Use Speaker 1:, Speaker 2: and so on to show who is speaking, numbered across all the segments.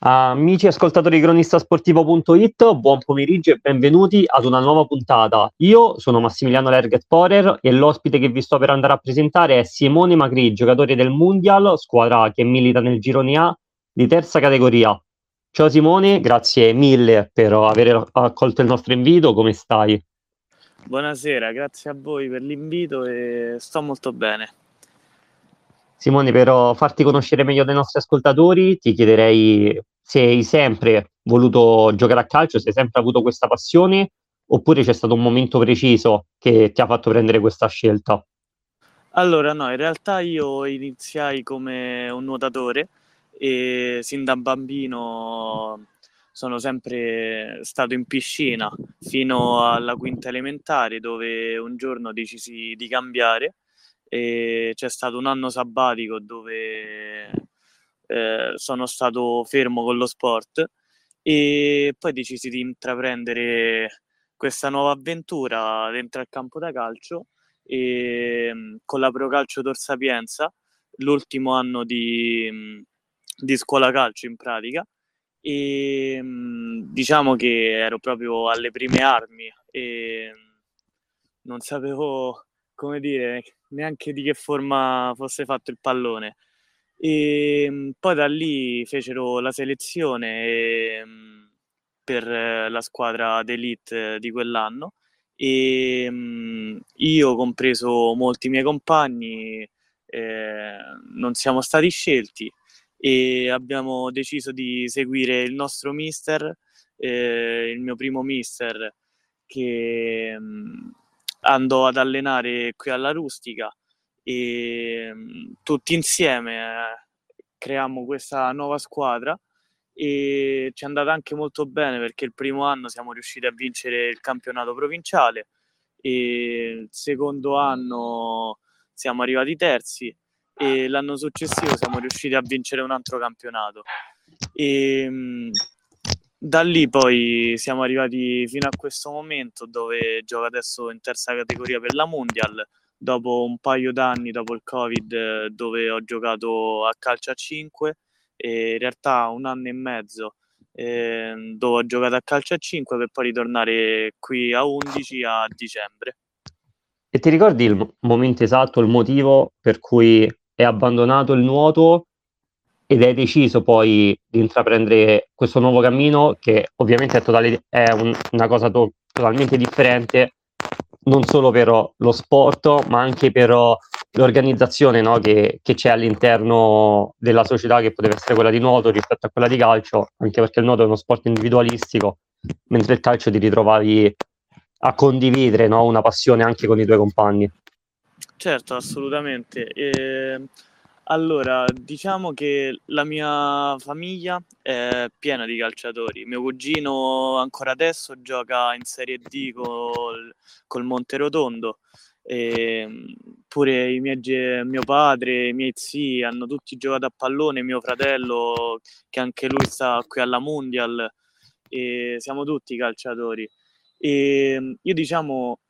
Speaker 1: Amici ascoltatori di cronistasportivo.it, buon pomeriggio e benvenuti ad una nuova puntata. Io sono Massimiliano Lerget Porer e l'ospite che vi sto per andare a presentare è Simone Macri, giocatore del Mundial, squadra che milita nel girone A di terza categoria. Ciao Simone, grazie mille per aver accolto il nostro invito, come stai?
Speaker 2: Buonasera, grazie a voi per l'invito e sto molto bene.
Speaker 1: Simone, per farti conoscere meglio dai nostri ascoltatori, ti chiederei se hai sempre voluto giocare a calcio, se hai sempre avuto questa passione, oppure c'è stato un momento preciso che ti ha fatto prendere questa scelta?
Speaker 2: Allora, no, in realtà io iniziai come un nuotatore e sin da bambino sono sempre stato in piscina fino alla quinta elementare dove un giorno decisi di cambiare e c'è stato un anno sabbatico dove eh, sono stato fermo con lo sport e poi decisi di intraprendere questa nuova avventura dentro al campo da calcio e mm, con la Pro Calcio Tor Sapienza, l'ultimo anno di, di scuola calcio in pratica. E mm, diciamo che ero proprio alle prime armi e non sapevo come dire neanche di che forma fosse fatto il pallone. E ehm, poi da lì fecero la selezione ehm, per la squadra d'elite di quell'anno. E ehm, io, compreso molti miei compagni, eh, non siamo stati scelti e abbiamo deciso di seguire il nostro mister, eh, il mio primo mister che andò ad allenare qui alla Rustica e mh, tutti insieme eh, creiamo questa nuova squadra e ci è andata anche molto bene perché il primo anno siamo riusciti a vincere il campionato provinciale e il secondo anno siamo arrivati terzi e l'anno successivo siamo riusciti a vincere un altro campionato. E mh, da lì poi siamo arrivati fino a questo momento dove gioco adesso in terza categoria per la Mondial dopo un paio d'anni dopo il Covid dove ho giocato a calcio a 5 e in realtà un anno e mezzo eh, dove ho giocato a calcio a 5 per poi ritornare qui a 11 a dicembre.
Speaker 1: E ti ricordi il momento esatto, il motivo per cui hai abbandonato il nuoto ed hai deciso poi di intraprendere questo nuovo cammino che ovviamente è, totale, è un, una cosa to- totalmente differente non solo per lo sport, ma anche per l'organizzazione no, che, che, c'è all'interno della società, che poteva essere quella di nuoto rispetto a quella di calcio, anche perché il nuoto è uno sport individualistico, mentre il calcio ti ritrovavi a condividere no, una passione anche con i tuoi compagni.
Speaker 2: Certo, assolutamente. E allora, diciamo che la mia famiglia è piena di calciatori. Mio cugino ancora adesso gioca in Serie D col, col Monterotondo. E pure i miei, mio padre, i miei zii hanno tutti giocato a pallone, mio fratello che anche lui sta qui alla Mundial e siamo tutti calciatori. E io diciamo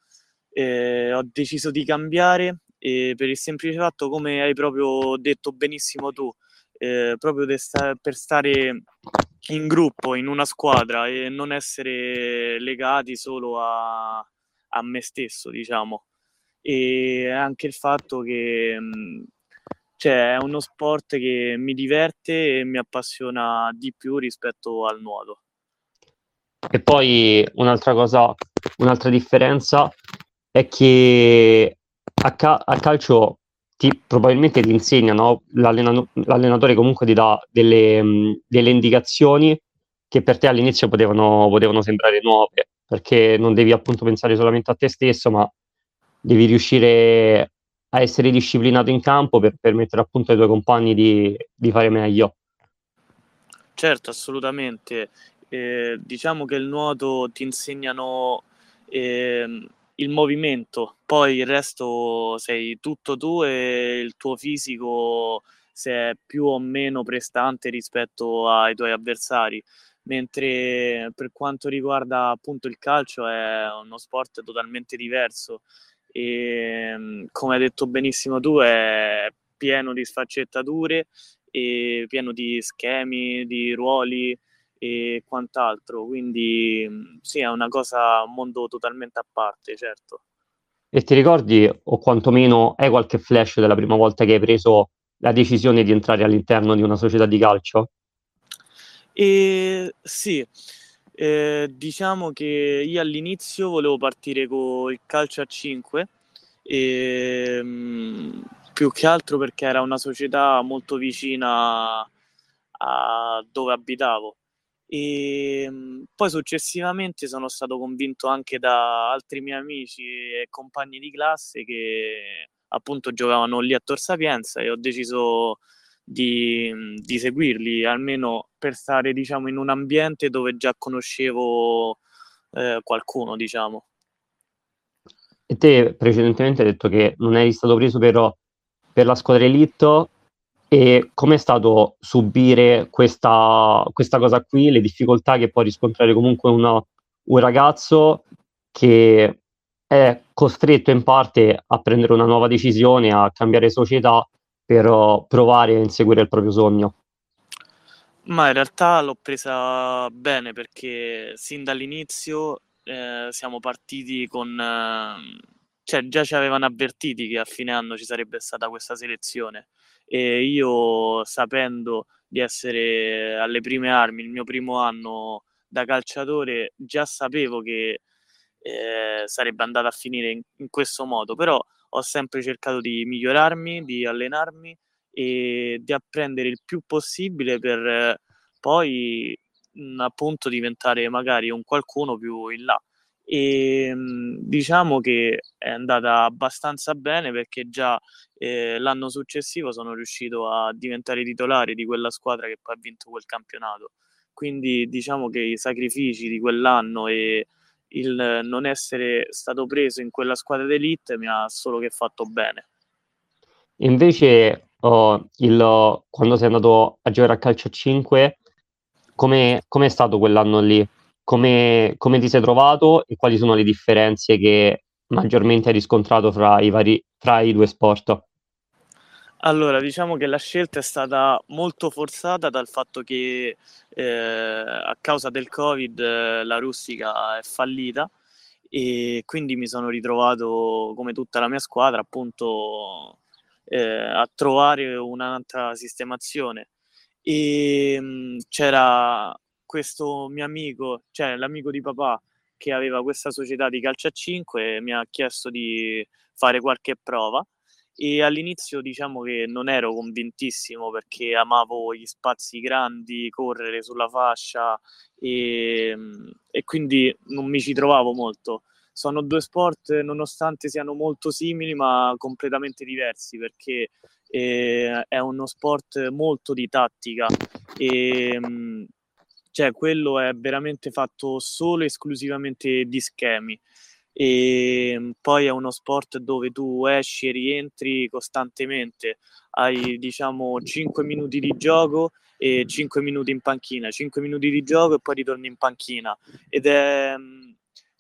Speaker 2: eh, ho deciso di cambiare e per il semplice fatto, come hai proprio detto benissimo tu, eh, proprio sta- per stare in gruppo, in una squadra e non essere legati solo a, a me stesso, diciamo. E anche il fatto che mh, cioè, è uno sport che mi diverte e mi appassiona di più rispetto al nuoto.
Speaker 1: E poi un'altra cosa, un'altra differenza è che a, ca- a calcio ti, probabilmente ti insegnano, l'allenano- l'allenatore comunque ti dà delle, mh, delle indicazioni che per te all'inizio potevano, potevano sembrare nuove, perché non devi appunto pensare solamente a te stesso, ma devi riuscire a essere disciplinato in campo per permettere appunto ai tuoi compagni di, di fare meglio.
Speaker 2: Certo, assolutamente. Eh, diciamo che il nuoto ti insegnano eh, il movimento, poi il resto sei tutto tu e il tuo fisico se è più o meno prestante rispetto ai tuoi avversari. Mentre per quanto riguarda appunto il calcio è uno sport totalmente diverso e come hai detto benissimo tu è pieno di sfaccettature e pieno di schemi, di ruoli e quant'altro. Quindi sì, è una cosa, un mondo totalmente a parte, certo.
Speaker 1: E ti ricordi, o quantomeno hai qualche flash della prima volta che hai preso la decisione di entrare all'interno di una società di calcio?
Speaker 2: E sì, eh, diciamo che io all'inizio volevo partire con il calcio a 5 e, mh, più che altro perché era una società molto vicina a dove abitavo e mh, poi successivamente sono stato convinto anche da altri miei amici e compagni di classe che appunto giocavano lì a Tor Sapienza e ho deciso di, di seguirli, almeno per stare diciamo in un ambiente dove già conoscevo eh, qualcuno, diciamo.
Speaker 1: E te precedentemente hai detto che non eri stato preso per, per la squadra elite e com'è stato subire questa, questa, cosa qui, le difficoltà che può riscontrare comunque una, un ragazzo che è costretto in parte a prendere una nuova decisione, a cambiare società per provare a inseguire il proprio sogno?
Speaker 2: Ma in realtà l'ho presa bene perché sin dall'inizio eh, siamo partiti con... Eh, cioè già ci avevano avvertiti che a fine anno ci sarebbe stata questa selezione e io sapendo di essere alle prime armi il mio primo anno da calciatore già sapevo che eh, sarebbe andata a finire in, in questo modo però ho sempre cercato di migliorarmi, di allenarmi e di apprendere il più possibile per eh, poi appunto diventare magari un qualcuno più in là. E mh, diciamo che è andata abbastanza bene perché già eh, l'anno successivo sono riuscito a diventare titolare di quella squadra che poi ha vinto quel campionato. Quindi diciamo che i sacrifici di quell'anno e il non essere stato preso in quella squadra d'elite mi ha solo che fatto bene.
Speaker 1: Invece, oh, il, quando sei andato a giocare a calcio a 5, come è stato quell'anno lì? Come, come, ti sei trovato e quali sono le differenze che maggiormente hai riscontrato fra i, vari, fra i due sport?
Speaker 2: Allora, diciamo che la scelta è stata molto forzata dal fatto che eh, a causa del Covid eh, la Rustica è fallita e quindi mi sono ritrovato come tutta la mia squadra appunto eh, a trovare un'altra sistemazione e mh, mm, c'era questo mio amico, cioè l'amico di papà che aveva questa società di calcio a 5 e mi ha chiesto di fare qualche prova e all'inizio diciamo che non ero convintissimo perché amavo gli spazi grandi, correre sulla fascia e, e quindi non mi ci trovavo molto. Sono due sport nonostante siano molto simili ma completamente diversi perché eh, è uno sport molto di tattica e cioè quello è veramente fatto solo e esclusivamente di schemi. E ehm, poi è uno sport dove tu esci e rientri costantemente, hai diciamo 5 minuti di gioco e 5 minuti in panchina, 5 minuti di gioco e poi ritorni in panchina. Ed è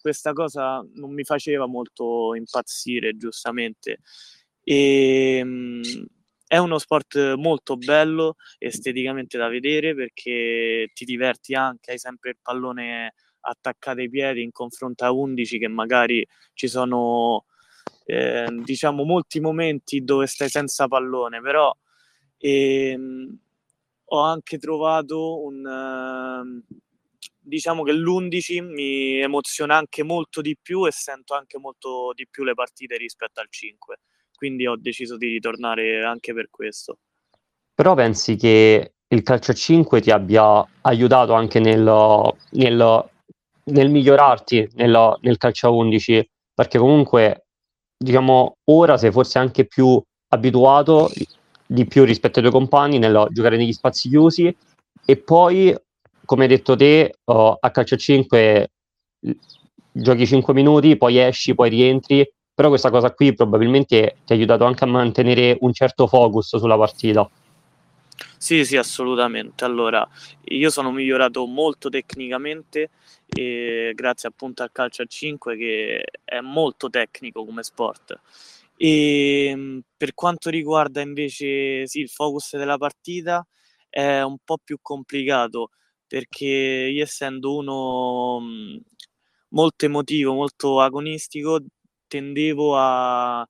Speaker 2: questa cosa non mi faceva molto impazzire giustamente. E è uno sport molto bello esteticamente da vedere perché ti diverti anche, hai sempre il pallone attaccate ai piedi in confronto a 11 che magari ci sono eh, diciamo molti momenti dove stai senza pallone. Però ehm, ho anche trovato un eh, diciamo che l'11 mi emoziona anche molto di più e sento anche molto di più le partite rispetto al 5 quindi ho deciso di ritornare anche per questo.
Speaker 1: Però pensi che il calcio a 5 ti abbia aiutato anche nel, nel nel migliorarti nel, nel calcio a 11, perché comunque, diciamo, ora sei forse anche più abituato di più rispetto ai tuoi compagni nel giocare negli spazi chiusi. E poi, come hai detto te, uh, a calcio a 5 giochi 5 minuti, poi esci, poi rientri, però questa cosa qui probabilmente ti ha aiutato anche a mantenere un certo focus sulla partita.
Speaker 2: Sì, sì, assolutamente. Allora, io sono migliorato molto tecnicamente grazie appunto al calcio a 5 che è molto tecnico come sport E ehm, per quanto riguarda invece sì, il focus della partita è un po' più complicato perché io essendo uno mhmm, molto emotivo, molto agonistico, tendevo a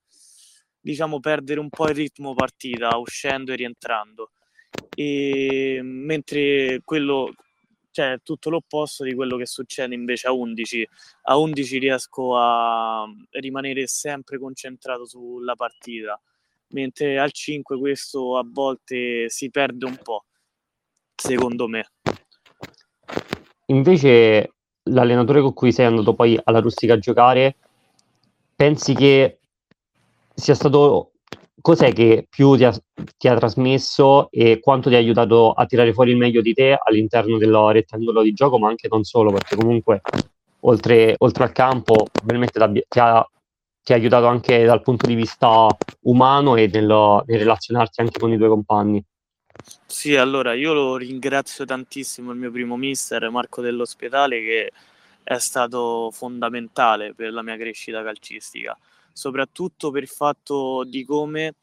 Speaker 2: diciamo perdere un po' il ritmo partita uscendo e rientrando. E mentre quello cioè tutto l'opposto di quello che succede invece a 11. A 11 riesco a rimanere sempre concentrato sulla partita, mentre al 5 questo a volte si perde un po', secondo me.
Speaker 1: Invece l'allenatore con cui sei andato poi alla Rustica a giocare, pensi che sia stato cos'è che più ti ha, ti ha, trasmesso e quanto ti ha aiutato a tirare fuori il meglio di te all'interno del rettangolo di gioco, ma anche non solo, perché comunque oltre, oltre al campo probabilmente ti ha, ti ha, aiutato anche dal punto di vista umano e nel, nel relazionarti anche con i tuoi compagni.
Speaker 2: Sì, allora io lo ringrazio tantissimo il mio primo mister Marco dell'Ospedale che è stato fondamentale per la mia crescita calcistica soprattutto per il fatto di come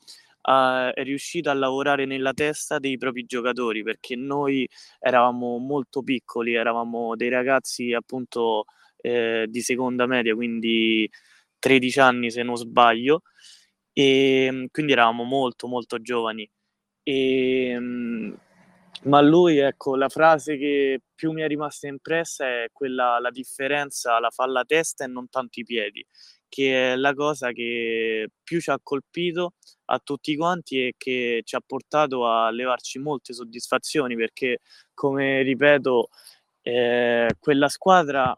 Speaker 2: uh, è riuscito a lavorare nella testa dei propri giocatori, perché noi eravamo molto piccoli, eravamo dei ragazzi appunto eh, di seconda media, quindi 13 anni se non sbaglio, e quindi eravamo molto molto giovani. E, ma lui, ecco, la frase che più mi è rimasta impressa è quella, la differenza la fa la testa e non tanto i piedi, che è la cosa che più ci ha colpito a tutti quanti e che ci ha portato a levarci molte soddisfazioni perché, come ripeto, eh, quella squadra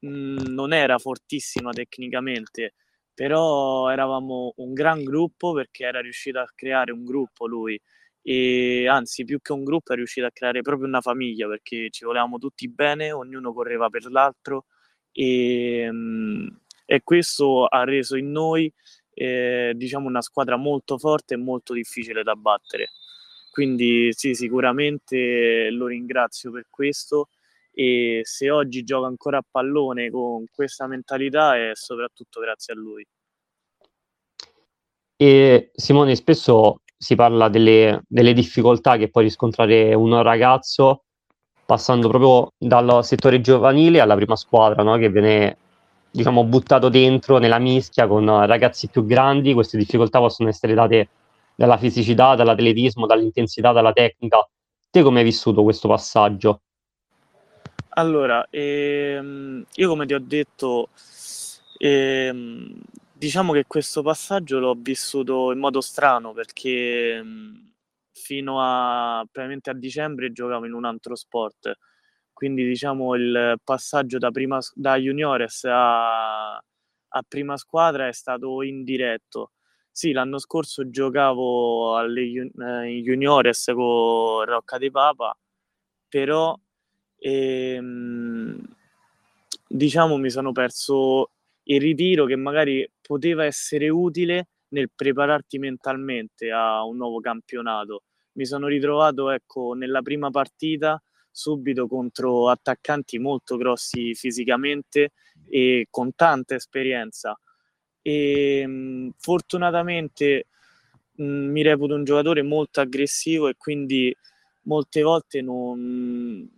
Speaker 2: mh, mhmm, non era fortissima tecnicamente, però eravamo un gran gruppo perché era riuscito a creare un gruppo lui e anzi più che un gruppo è riuscito a creare proprio una famiglia perché ci volevamo tutti bene, ognuno correva per l'altro e, mhmm, e questo ha reso in noi eh, diciamo una squadra molto forte e molto difficile da battere. Quindi sì, sicuramente lo ringrazio per questo e se oggi gioca ancora a pallone con questa mentalità è soprattutto grazie a lui.
Speaker 1: E Simone, spesso si parla delle, delle difficoltà che può riscontrare un ragazzo passando proprio dal settore giovanile alla prima squadra, no? che viene diciamo, buttato dentro nella mischia con ragazzi più grandi, queste difficoltà possono essere date dalla fisicità, dall'atletismo, dall'intensità, dalla tecnica. Te come hai vissuto questo passaggio?
Speaker 2: Allora, ehm, io come ti ho detto, ehm, diciamo che questo passaggio l'ho vissuto in modo strano perché ehm, fino a, a dicembre giocavo in un altro sport quindi diciamo il passaggio da, prima, da juniores a, a prima squadra è stato indiretto. Sì, l'anno scorso giocavo alle eh, juniores con Rocca di Papa, però ehm, diciamo mi sono perso il ritiro che magari poteva essere utile nel prepararti mentalmente a un nuovo campionato. Mi sono ritrovato ecco nella prima partita subito contro attaccanti molto grossi fisicamente e con tanta esperienza. E mh, fortunatamente mh, mi reputo un giocatore molto aggressivo e quindi molte volte non,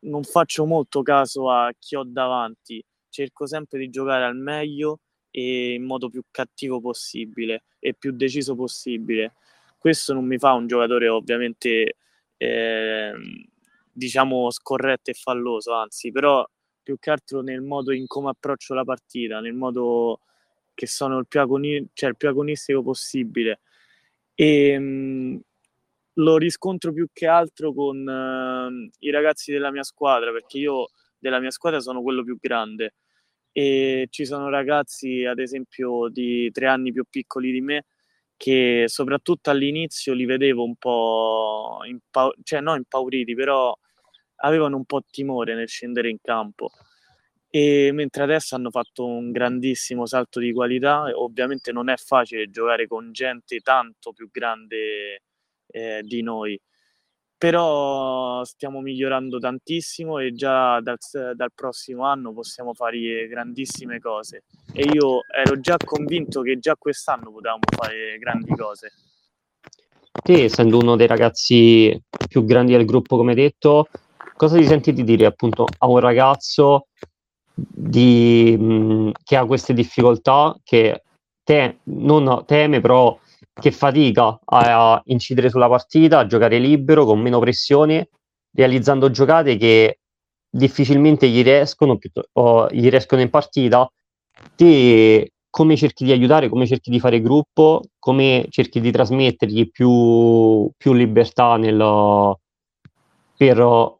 Speaker 2: non faccio molto caso a chi ho davanti, cerco sempre di giocare al meglio e in modo più cattivo possibile e più deciso possibile. Questo non mi fa un giocatore ovviamente eh, diciamo scorretto e falloso, anzi, però più che altro nel modo in come approccio la partita, nel modo che sono il più, agoni- cioè il più agonistico possibile. E mh, mhmm, lo riscontro più che altro con uh, i ragazzi della mia squadra, perché io della mia squadra sono quello più grande e ci sono ragazzi, ad esempio, di tre anni più piccoli di me che soprattutto all'inizio li vedevo un po' impau- cioè non impauriti, però avevano un po' timore nel scendere in campo. E mentre adesso hanno fatto un grandissimo salto di qualità, ovviamente non è facile giocare con gente tanto più grande eh, di noi. Però stiamo migliorando tantissimo e già dal, dal, prossimo anno possiamo fare grandissime cose e io ero già convinto che già quest'anno potevamo fare grandi cose.
Speaker 1: Te, essendo uno dei ragazzi più grandi del gruppo, come detto, cosa ti senti di dire appunto a un ragazzo di, mh, che ha queste difficoltà, che te, non teme, però che fatica a incidere sulla partita, a giocare libero, con meno pressione, realizzando giocate che difficilmente gli riescono, o gli riescono in partita. Te come cerchi di aiutare, come cerchi di fare gruppo, come cerchi di trasmettergli più, più libertà nel, per,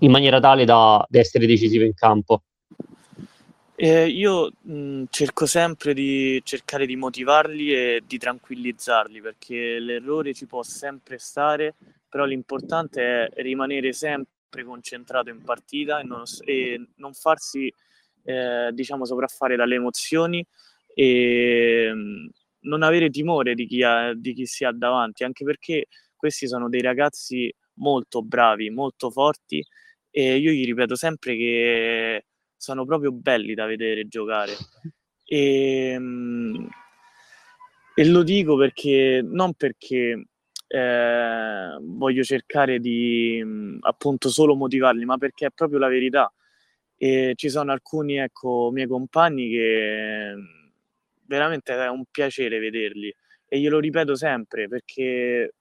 Speaker 1: in maniera tale da, da essere decisivo in campo?
Speaker 2: Eh, io mh, cerco sempre di cercare di motivarli e di tranquillizzarli perché l'errore ci può sempre stare, però l'importante è rimanere sempre concentrato in partita e non, e non farsi eh, diciamo sopraffare dalle emozioni e mh, non avere timore di chi, ha, di chi si ha davanti, anche perché questi sono dei ragazzi molto bravi, molto forti e io gli ripeto sempre che sono proprio belli da vedere giocare. E, ehm, e lo dico perché non perché eh, voglio cercare di appunto solo motivarli, ma perché è proprio la verità. E ci sono alcuni ecco, miei compagni che veramente è un piacere vederli e glielo ripeto sempre perché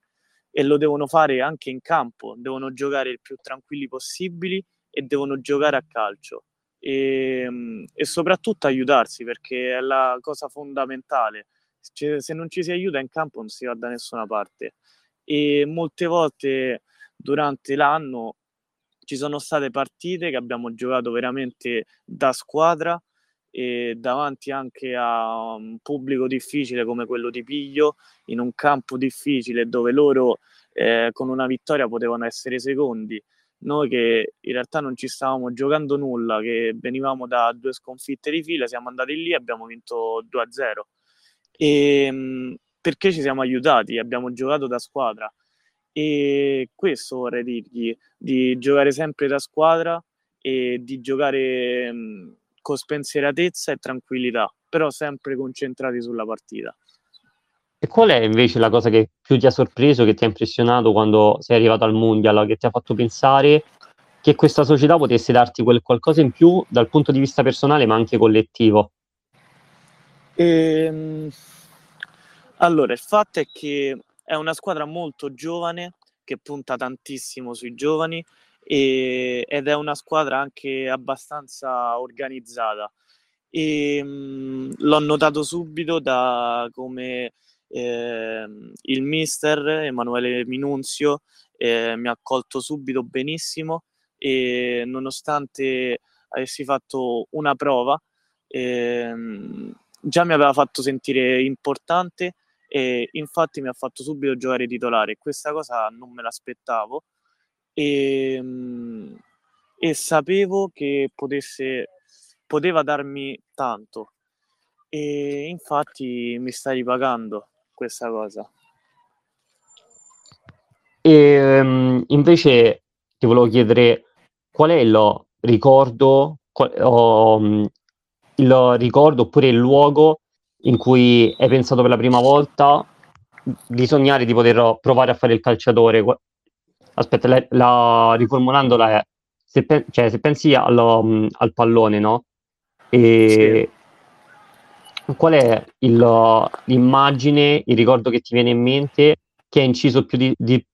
Speaker 2: e lo devono fare anche in campo, devono giocare il più tranquilli possibili e devono giocare a calcio e, ehm, e soprattutto aiutarsi perché è la cosa fondamentale. Cioè, se non ci si aiuta in campo non si va da nessuna parte e molte volte durante l'anno ci sono state partite che abbiamo giocato veramente da squadra e davanti anche a un pubblico difficile come quello di Piglio, in un campo difficile dove loro eh, con una vittoria potevano essere secondi noi che in realtà non ci stavamo giocando nulla, che venivamo da due sconfitte di fila, siamo andati lì e abbiamo vinto 2-0. E, ehm, perché ci siamo aiutati, abbiamo giocato da squadra. E questo vorrei dirgli, di giocare sempre da squadra e di giocare con spensieratezza e tranquillità, però sempre concentrati sulla partita.
Speaker 1: E qual è invece la cosa che più ti ha sorpreso, che ti ha impressionato quando sei arrivato al Mondial, che ti ha fatto pensare che questa società potesse darti quel qualcosa in più dal punto di vista personale, ma anche collettivo?
Speaker 2: Ehm, allora, il fatto è che è una squadra molto giovane, che punta tantissimo sui giovani e, ed è una squadra anche abbastanza organizzata. E, mh, mm, l'ho notato subito da come eh, il mister Emanuele Minunzio eh, mi ha accolto subito benissimo e nonostante avessi fatto una prova eh, già mi aveva fatto sentire importante e infatti mi ha fatto subito giocare titolare. Questa cosa non me l'aspettavo. E, e sapevo che potesse poteva darmi tanto. E infatti mi sta ripagando questa cosa.
Speaker 1: E um, invece ti volevo chiedere qual è il ricordo, qual, um, il ricordo oppure il luogo in cui hai pensato per la prima volta di sognare di poter provare a fare il calciatore. Aspetta, la, la riformulandola è se, pe- cioè, se pensi al, um, al, pallone, no? E sì qual è il, l'immagine, il ricordo che ti viene in mente che ha inciso più di, di,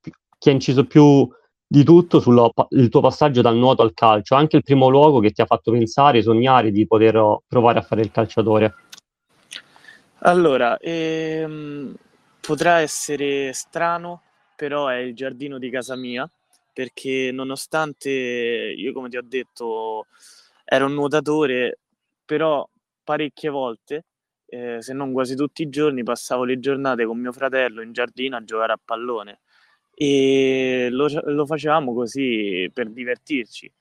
Speaker 1: inciso più di tutto sul tuo passaggio dal nuoto al calcio, anche il primo luogo che ti ha fatto pensare, sognare di poter provare a fare il calciatore?
Speaker 2: Allora, ehm, potrà essere strano, però è il giardino di casa mia, perché nonostante io, come ti ho detto, ero un nuotatore, però parecchie volte eh, se non quasi tutti i giorni, passavo le giornate con mio fratello in giardino a giocare a pallone e lo, lo facevamo così per divertirci.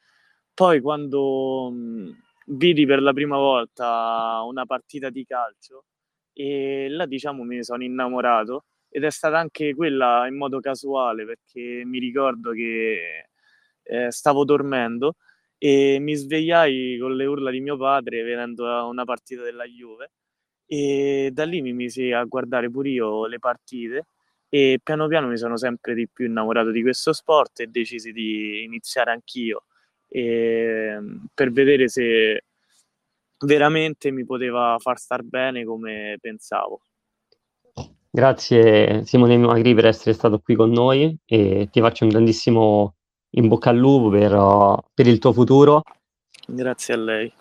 Speaker 2: Poi quando mh, vidi per la prima volta una partita di calcio e là diciamo mi sono innamorato ed è stata anche quella in modo casuale perché mi ricordo che eh, stavo dormendo e mi svegliai con le urla di mio padre vedendo una partita della Juve e da lì mi misi a guardare pure io le partite e piano piano mi sono sempre di più innamorato di questo sport e decisi di iniziare anch'io e, ehm, per vedere se veramente mi poteva far star bene come pensavo.
Speaker 1: Grazie Simone Magri per essere stato qui con noi e ti faccio un grandissimo in bocca al lupo per, per il tuo futuro.
Speaker 2: Grazie a lei.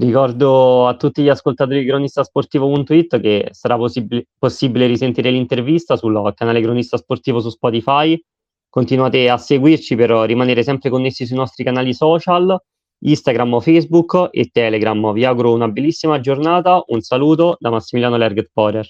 Speaker 1: Ricordo a tutti gli ascoltatori di cronistasportivo.it che sarà possib- possibile risentire l'intervista sul canale Cronista Sportivo su Spotify. Continuate a seguirci per rimanere sempre connessi sui nostri canali social, Instagram, Facebook e Telegram. Vi auguro una bellissima giornata. Un saluto da Massimiliano Lerget Porer.